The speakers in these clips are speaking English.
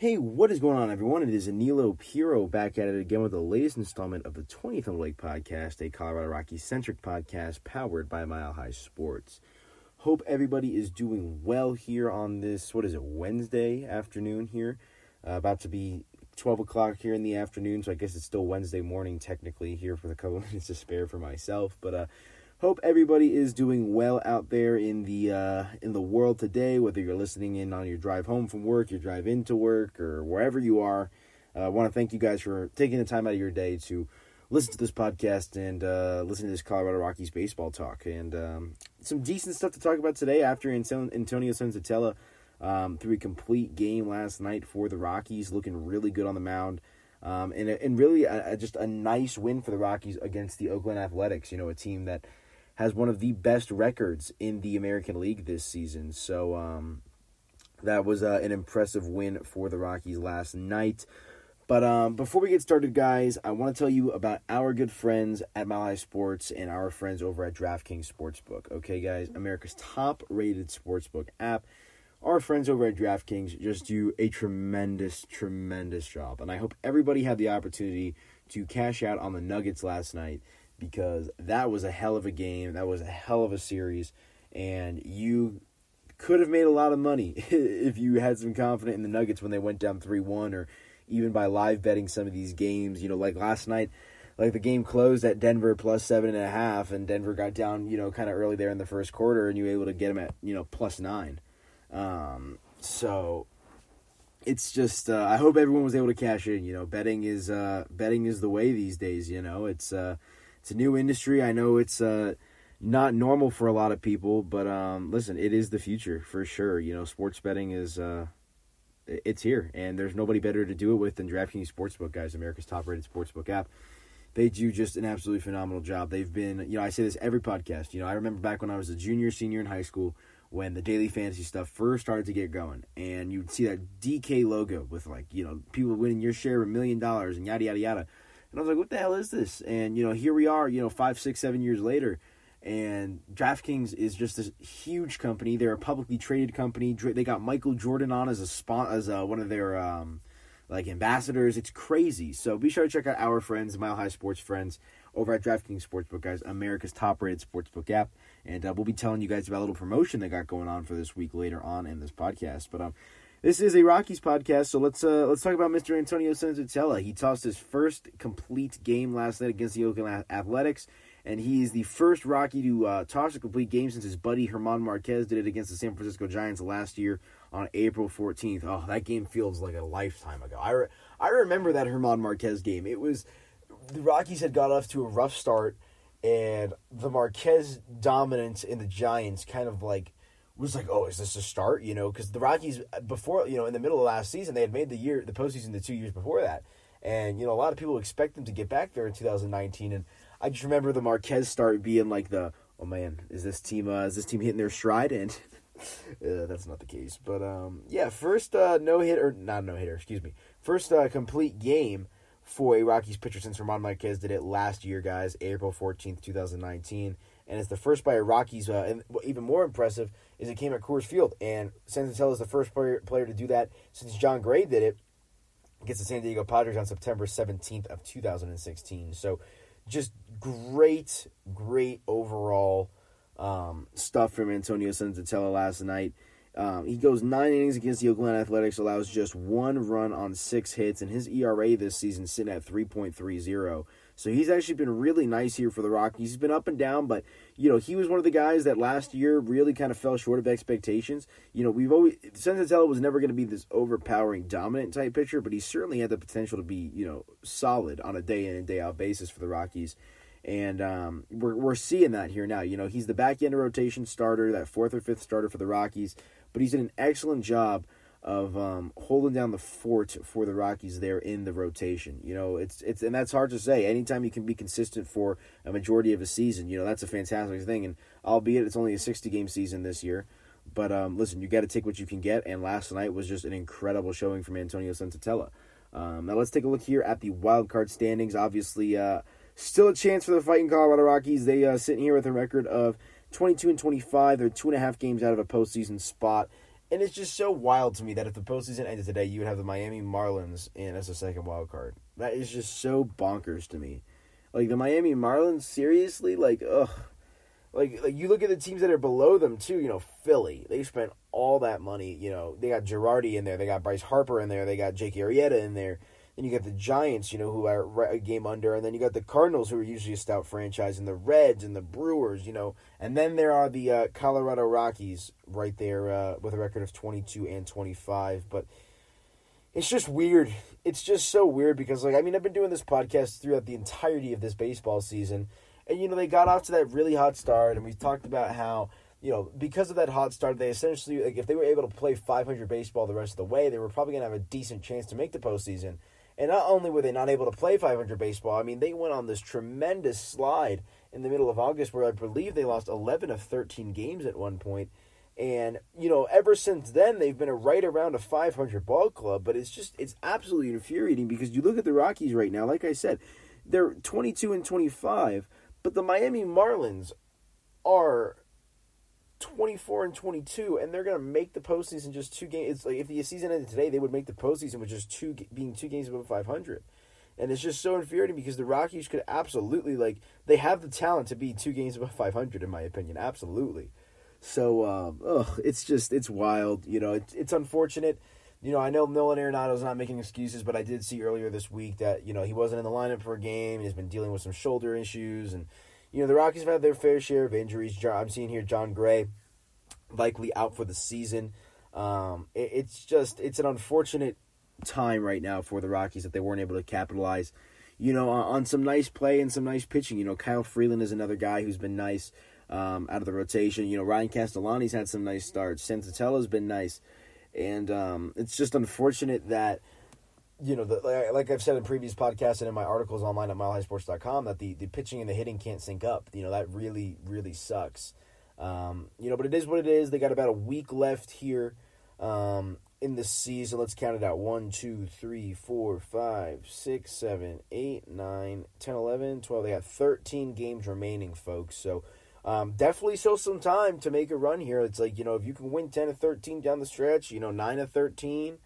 Hey, what is going on, everyone? It is Anilo Piro back at it again with the latest installment of the 20th and Blake podcast, a Colorado Rockies centric podcast powered by Mile High Sports. Hope everybody is doing well here on this, what is it, Wednesday afternoon here. Uh, about to be 12 o'clock here in the afternoon, so I guess it's still Wednesday morning technically here for the couple minutes to spare for myself. But uh, hope everybody is doing well out there in the uh, in the world today. Whether you're listening in on your drive home from work, your drive into work, or wherever you are, uh, I want to thank you guys for taking the time out of your day to listen to this podcast and uh, listen to this Colorado Rockies baseball talk and um, some decent stuff to talk about today. After Antonio Senzatela um, threw a complete game last night for the Rockies, looking really good on the mound. Um, and and really a, a, just a nice win for the Rockies against the Oakland Athletics. You know, a team that has one of the best records in the American League this season. So um, that was uh, an impressive win for the Rockies last night. But um, before we get started, guys, I want to tell you about our good friends at Mile Sports and our friends over at DraftKings Sportsbook. Okay, guys, America's top rated sportsbook app. Our friends over at DraftKings just do a tremendous, tremendous job. And I hope everybody had the opportunity to cash out on the Nuggets last night because that was a hell of a game. That was a hell of a series. And you could have made a lot of money if you had some confidence in the Nuggets when they went down 3 1 or even by live betting some of these games. You know, like last night, like the game closed at Denver plus seven and a half, and Denver got down, you know, kind of early there in the first quarter, and you were able to get them at, you know, plus nine. Um, so it's just uh, I hope everyone was able to cash in. You know, betting is uh, betting is the way these days. You know, it's uh, it's a new industry. I know it's uh, not normal for a lot of people, but um, listen, it is the future for sure. You know, sports betting is uh, it's here, and there's nobody better to do it with than DraftKings Sportsbook, guys, America's top-rated sportsbook app. They do just an absolutely phenomenal job. They've been, you know, I say this every podcast. You know, I remember back when I was a junior, senior in high school when the daily fantasy stuff first started to get going, and you'd see that DK logo with like, you know, people winning your share of a million dollars and yada yada yada and I was like, what the hell is this? And, you know, here we are, you know, five, six, seven years later. And DraftKings is just this huge company. They're a publicly traded company. They got Michael Jordan on as a spot as a, one of their um, like ambassadors. It's crazy. So be sure to check out our friends, Mile High Sports friends, over at DraftKings Sportsbook, guys, America's top-rated sportsbook app. And uh, we'll be telling you guys about a little promotion they got going on for this week later on in this podcast. But um, this is a Rockies podcast, so let's uh, let's talk about Mr. Antonio Senzatela. He tossed his first complete game last night against the Oakland Athletics, and he is the first Rocky to uh, toss a complete game since his buddy German Marquez did it against the San Francisco Giants last year on April 14th. Oh, that game feels like a lifetime ago. I, re- I remember that German Marquez game. It was the Rockies had got off to a rough start, and the Marquez dominance in the Giants kind of like was like, oh, is this a start? You know, because the Rockies before, you know, in the middle of last season, they had made the year, the postseason, the two years before that, and you know, a lot of people expect them to get back there in 2019. And I just remember the Marquez start being like the, oh man, is this team, uh, is this team hitting their stride? And uh, that's not the case. But um, yeah, first uh, no hit or not no hitter, excuse me, first uh, complete game for a Rockies pitcher since German Marquez did it last year, guys, April 14th, 2019 and it's the first by a Rockies. Uh, and even more impressive is it came at Coors Field, and Senzatela is the first player, player to do that since Jon Gray did it against the San Diego Padres on September 17th of 2016. So just great, great overall um, stuff from Antonio Senzatela last night. Um, he goes nine innings against the Oakland Athletics, allows just one run on six hits, and his ERA this season sitting at 3.30. So he's actually been really nice here for the Rockies. He's been up and down, but you know he was one of the guys that last year really kind of fell short of expectations. You know we've always Senzatela was never going to be this overpowering dominant type pitcher, but he certainly had the potential to be you know solid on a day in and day out basis for the Rockies. And um, we're, we're seeing that here now. You know, he's the back end of rotation starter, that fourth or fifth starter for the Rockies, but he's done an excellent job of um, holding down the fort for the Rockies there in the rotation. You know, it's it's and that's hard to say. Anytime you can be consistent for a majority of a season, you know that's a fantastic thing. And albeit it's only a sixty game season this year, but um, listen, you got to take what you can get. And last night was just an incredible showing from Antonio Senzatela. Um, now let's take a look here at the wild card standings. Obviously, uh, still a chance for the fighting Colorado Rockies. They uh, sitting here with a record of twenty two and twenty five. They're two and a half games out of a postseason spot And it's just so wild to me that if the postseason ended today, you would have the Miami Marlins in as a second wild card. That is just so bonkers to me. Like the Miami Marlins, seriously, like ugh. Like like you look at the teams that are below them too. You know, Philly. They spent all that money. You know, they got Girardi in there. They got Bryce Harper in there. They got Jake Arrieta in there. Then you got the Giants, you know, who are a game under, and then you got the Cardinals, who are usually a stout franchise, and the Reds and the Brewers, you know, and then there are the uh, Colorado Rockies right there uh, with a record of twenty two and twenty five. But it's just weird. It's just so weird because, like, I mean, I've been doing this podcast throughout the entirety of this baseball season, and you know, they got off to that really hot start, and we talked about how you know, because of that hot start, they essentially, like, if they were able to play 500 baseball the rest of the way, they were probably going to have a decent chance to make the postseason. And not only were they not able to play 500 baseball, I mean, they went on this tremendous slide in the middle of August where I believe they lost 11 of 13 games at one point. And, you know, ever since then, they've been a right around a 500 ball club. But it's just, it's absolutely infuriating because you look at the Rockies right now, like I said, they're 22 and 25, but the Miami Marlins are 24 and 22, and they're going to make the postseason just two games. It's like if the season ended today, they would make the postseason with just two being two games above 500. And it's just so infuriating because the Rockies could absolutely like they have the talent to be two games above 500 in my opinion, absolutely. So, um, ugh, it's just it's wild. You know, it's it's unfortunate. You know, I know Nolan Arenado's not making excuses, but I did see earlier this week that you know he wasn't in the lineup for a game. He's been dealing with some shoulder issues and you know, the Rockies have had their fair share of injuries. I'm seeing here Jon Gray likely out for the season. Um, it, it's just it's an unfortunate time right now for the Rockies that they weren't able to capitalize. You know, on, on some nice play and some nice pitching. You know, Kyle Freeland is another guy who's been nice um, out of the rotation. You know, Ryan Castellani's had some nice starts. Senzatela's been nice, and um, it's just unfortunate that you know, the, like I've said in previous podcasts and in my articles online at milehighsports.com, that the, the pitching and the hitting can't sync up. You know, that really, really sucks. Um, you know, but it is what it is. They got about a week left here um, in the season. Let's count it out. 1, 2, 3, 4, 5, 6, 7, 8, 9, 10, 11, 12. They have 13 games remaining, folks. So um, definitely still some time to make a run here. It's like, you know, if you can win 10 to 13 down the stretch, you know, 9 to 13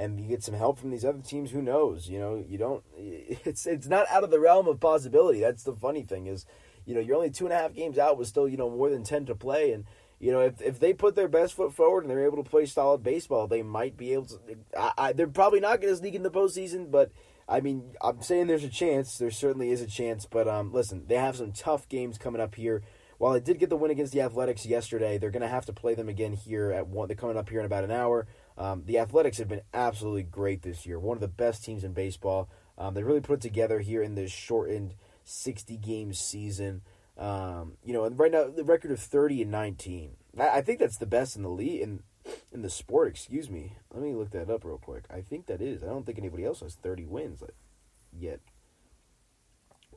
and you get some help from these other teams, who knows? You know, you don't. It's it's not out of the realm of possibility. That's the funny thing is, you know, you're only two and a half games out with still you know more than ten to play, and you know if if they put their best foot forward and they're able to play solid baseball, they might be able to. I, I, they're probably not going to sneak in the postseason, but. I mean, I'm saying there's a chance. There certainly is a chance, but um, listen, they have some tough games coming up here. While they did get the win against the Athletics yesterday, they're going to have to play them again here at one. They're coming up here in about an hour. Um, the Athletics have been absolutely great this year. One of the best teams in baseball. Um, they really put together here in this shortened 60 game season. Um, you know, and right now the record of 30 and 19. I, think that's the best in the league in in the sport. Excuse me. Let me look that up real quick. I think that is. I don't think anybody else has 30 wins yet.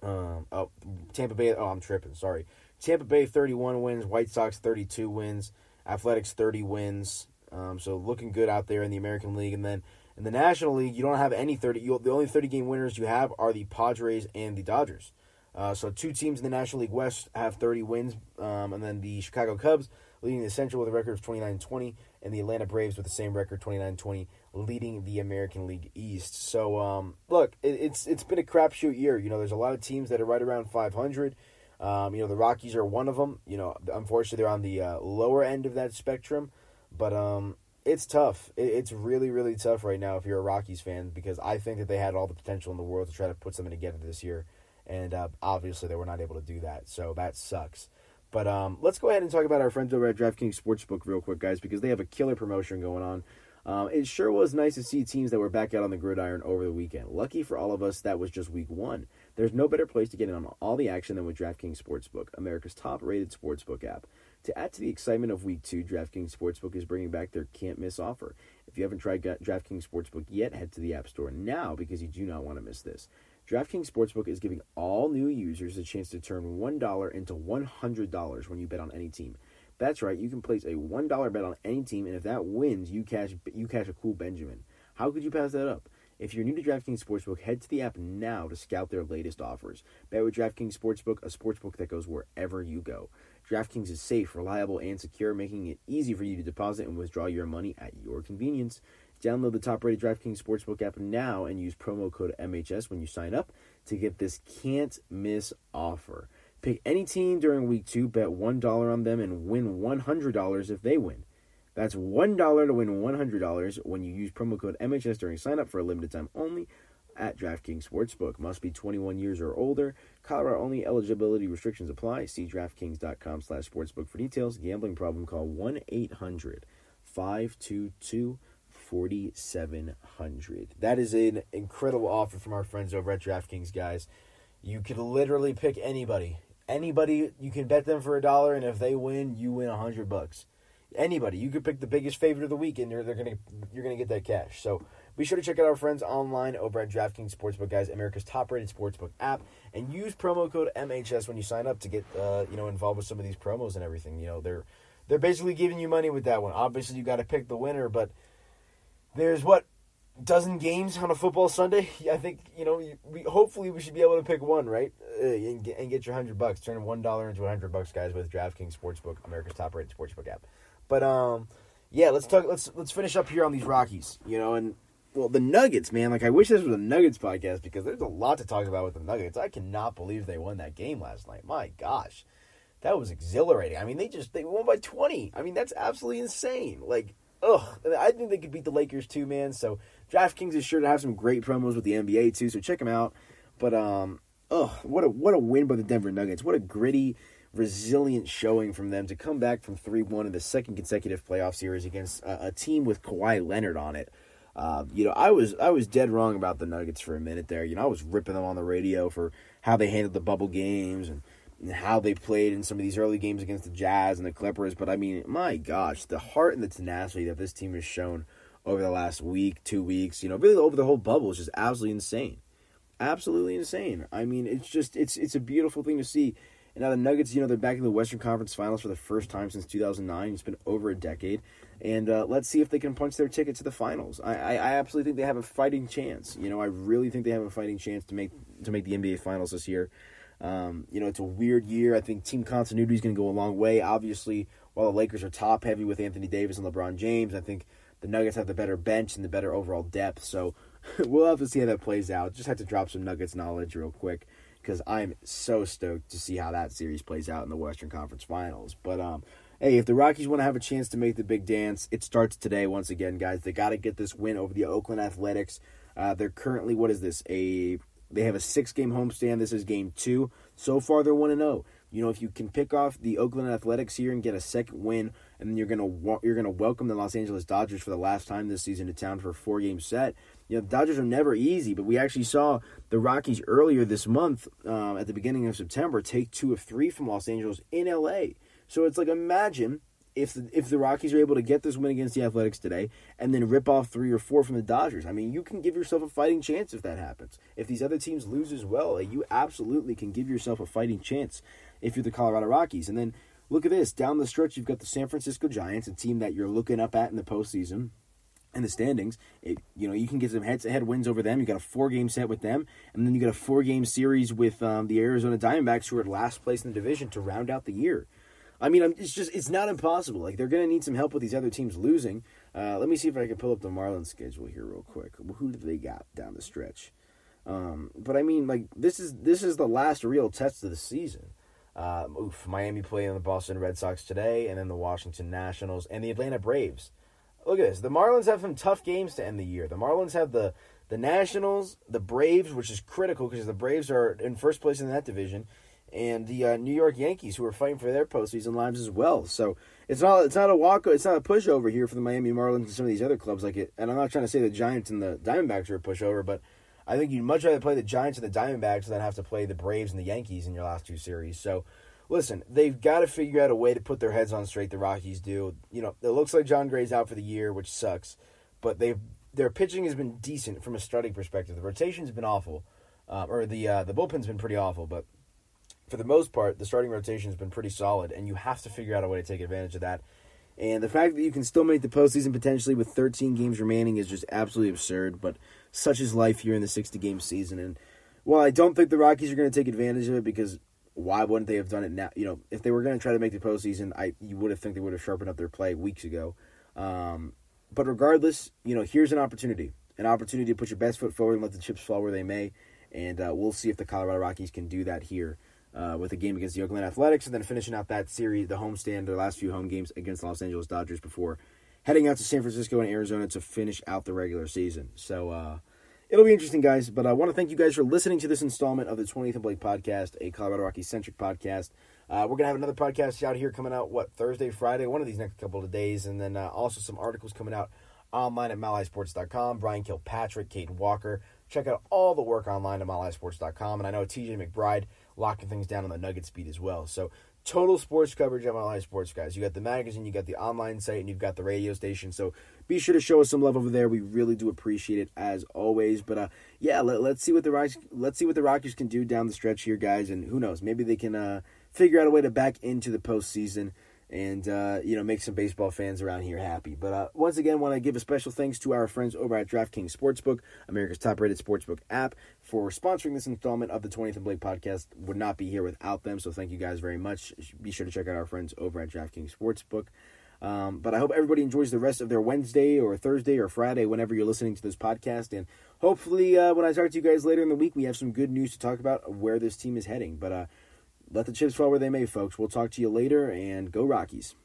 Um, oh, Tampa Bay. Oh, I'm tripping. Sorry. Tampa Bay 31 wins. White Sox 32 wins. Athletics 30 wins. Um, so looking good out there in the American League, and then in the National League, you don't have any thirty. You, the only thirty game winners you have are the Padres and the Dodgers. Uh, so two teams in the National League West have 30 wins, um, and then the Chicago Cubs leading the Central with a record of 29-20, and the Atlanta Braves with the same record 29-20, leading the American League East. So um, look, it, it's it's been a crapshoot year. You know, there's a lot of teams that are right around 500. Um, you know, the Rockies are one of them. You know, unfortunately, they're on the uh, lower end of that spectrum. But um, it's tough. It's really, really tough right now if you're a Rockies fan because I think that they had all the potential in the world to try to put something together this year, and uh, obviously they were not able to do that. So that sucks. But um, let's go ahead and talk about our friends over at DraftKings Sportsbook real quick, guys, because they have a killer promotion going on. Um, it sure was nice to see teams that were back out on the gridiron over the weekend. Lucky for all of us, that was just week one. There's no better place to get in on all the action than with DraftKings Sportsbook, America's top rated sportsbook app. To add to the excitement of week two, DraftKings Sportsbook is bringing back their can't miss offer. If you haven't tried DraftKings Sportsbook yet, head to the App Store now because you do not want to miss this. DraftKings Sportsbook is giving all new users a chance to turn $1 into $100 when you bet on any team. That's right, you can place a $1 bet on any team, and if that wins, you cash, you cash a cool Benjamin. How could you pass that up? If you're new to DraftKings Sportsbook, head to the app now to scout their latest offers. Bet with DraftKings Sportsbook, a sportsbook that goes wherever you go. DraftKings is safe, reliable, and secure, making it easy for you to deposit and withdraw your money at your convenience. Download the top rated DraftKings Sportsbook app now and use promo code MHS when you sign up to get this can't miss offer. Pick any team during week two, bet $1 on them, and win $100 if they win. That's $1 to win $100 when you use promo code MHS during sign up for a limited time only at DraftKings Sportsbook. Must be 21 years or older. Colorado only eligibility restrictions apply. See DraftKings.com slash sportsbook for details. Gambling problem, call 1 800 522 4700. That is an incredible offer from our friends over at DraftKings, guys. You could literally pick anybody. Anybody, you can bet them for a dollar, and if they win, you win a hundred bucks. Anybody, you could pick the biggest favorite of the week, and they're, they're gonna you're gonna get that cash. So be sure to check out our friends online over at DraftKings Sportsbook, guys, America's top-rated sportsbook app, and use promo code MHS when you sign up to get uh, you know involved with some of these promos and everything. You know they're they're basically giving you money with that one. Obviously, you got to pick the winner, but there's what dozen games on a football Sunday. I think you know we hopefully we should be able to pick one right uh, and, get, and get your hundred bucks. Turn one dollar into a hundred bucks, guys, with DraftKings Sportsbook, America's top-rated sportsbook app. But um, yeah, let's talk. Let's let's finish up here on these Rockies. You know, and well, the Nuggets, man. Like I wish this was a Nuggets podcast because there's a lot to talk about with the Nuggets. I cannot believe they won that game last night. My gosh, that was exhilarating. I mean, they just they won by twenty. I mean, that's absolutely insane. Like ugh, I think they could beat the Lakers too, man. So DraftKings is sure to have some great promos with the NBA too, so check them out. But um, ugh, what a what a win by the Denver Nuggets! What a gritty, resilient showing from them to come back from three one in the second consecutive playoff series against a, a team with Kawhi Leonard on it. Uh, you know, I was I was dead wrong about the Nuggets for a minute there. You know, I was ripping them on the radio for how they handled the bubble games and and how they played in some of these early games against the Jazz and the Clippers. But I mean, my gosh, the heart and the tenacity that this team has shown over the last week, two weeks, you know, really over the whole bubble is just absolutely insane. Absolutely insane. I mean, it's just it's it's a beautiful thing to see. And now the Nuggets, you know, they're back in the Western Conference Finals for the first time since 2009. It's been over a decade, and uh, let's see if they can punch their ticket to the finals. I, I, I absolutely think they have a fighting chance. You know, I really think they have a fighting chance to make to make the NBA Finals this year. Um, you know, it's a weird year. I think team continuity is going to go a long way. Obviously, while the Lakers are top heavy with Anthony Davis and LeBron James, I think the Nuggets have the better bench and the better overall depth. So we'll have to see how that plays out. Just have to drop some Nuggets knowledge real quick because I'm so stoked to see how that series plays out in the Western Conference Finals. But um, hey, if the Rockies want to have a chance to make the big dance, it starts today. Once again, guys, they got to get this win over the Oakland Athletics. Uh, they're currently what is this a they have a six game homestand. This is game two. So far, they're 1 0. You know, if you can pick off the Oakland Athletics here and get a second win, and you're gonna you're gonna welcome the Los Angeles Dodgers for the last time this season to town for a four game set. You know, the Dodgers are never easy, but we actually saw the Rockies earlier this month, um, at the beginning of September, take two of three from Los Angeles in LA. So it's like imagine if the, if the Rockies are able to get this win against the Athletics today and then rip off three or four from the Dodgers, I mean, you can give yourself a fighting chance if that happens. If these other teams lose as well, you absolutely can give yourself a fighting chance if you're the Colorado Rockies. And then look at this down the stretch, you've got the San Francisco Giants, a team that you're looking up at in the postseason. In the standings, it, you know you can get some head-to-head wins over them. You got a four-game set with them, and then you got a four-game series with um, the Arizona Diamondbacks, who are last place in the division, to round out the year. I mean, it's just it's not impossible. Like they're gonna need some help with these other teams losing. Uh, let me see if I can pull up the Marlins schedule here real quick. Who do they got down the stretch? Um, but I mean, like this is this is the last real test of the season. Uh, oof, Miami playing the Boston Red Sox today, and then the Washington Nationals and the Atlanta Braves. Look at this. The Marlins have some tough games to end the year. The Marlins have the the Nationals, the Braves, which is critical because the Braves are in first place in that division, and the uh, New York Yankees, who are fighting for their postseason lives as well. So it's not it's not a walk it's not a pushover here for the Miami Marlins and some of these other clubs like it. And I'm not trying to say the Giants and the Diamondbacks are a pushover, but I think you'd much rather play the Giants and the Diamondbacks than have to play the Braves and the Yankees in your last two series. So listen, they've got to figure out a way to put their heads on straight. The Rockies do. You know, it looks like Jon Gray's out for the year, which sucks. But they've their pitching has been decent from a starting perspective. The rotation's been awful, uh, or the uh, the bullpen's been pretty awful, but for the most part, the starting rotation has been pretty solid, and you have to figure out a way to take advantage of that. And the fact that you can still make the postseason potentially with 13 games remaining is just absolutely absurd. But such is life here in the 60 game season. And while I don't think the Rockies are going to take advantage of it because why wouldn't they have done it now? You know, if they were going to try to make the postseason, I you would have think they would have sharpened up their play weeks ago. Um, but regardless, you know, here's an opportunity, an opportunity to put your best foot forward and let the chips fall where they may. And uh, we'll see if the Colorado Rockies can do that here uh, with a game against the Oakland Athletics, and then finishing out that series, the homestand, their last few home games against the Los Angeles Dodgers before heading out to San Francisco and Arizona to finish out the regular season. So uh, it'll be interesting, guys. But I want to thank you guys for listening to this installment of the 20th and Blake podcast, a Colorado Rockies centric podcast. Uh, we're gonna have another podcast out here coming out what Thursday, Friday, one of these next couple of days, and then uh, also some articles coming out online at MileHighSports.com. Brian Kilpatrick, Kate Walker. Check out all the work online at MileHighSports.com. And I know TJ McBride locking things down on the Nuggets beat as well. So total sports coverage at Mile High Sports, guys. You got the magazine, you got the online site, and you've got the radio station. So be sure to show us some love over there. We really do appreciate it as always. But uh, yeah, let, us see what the Rockies, let's see what the Rockies can do down the stretch here, guys. And who knows, maybe they can uh, figure out a way to back into the postseason and uh, you know make some baseball fans around here happy. But uh, once again, want to give a special thanks to our friends over at DraftKings Sportsbook, America's top-rated sportsbook app, for sponsoring this installment of the 20th and Blake podcast. Would not be here without them, so thank you guys very much. Be sure to check out our friends over at DraftKings Sportsbook. Um, but I hope everybody enjoys the rest of their Wednesday or Thursday or Friday whenever you're listening to this podcast. And hopefully, uh, when I talk to you guys later in the week, we have some good news to talk about where this team is heading. But uh, let the chips fall where they may, folks. We'll talk to you later and go Rockies.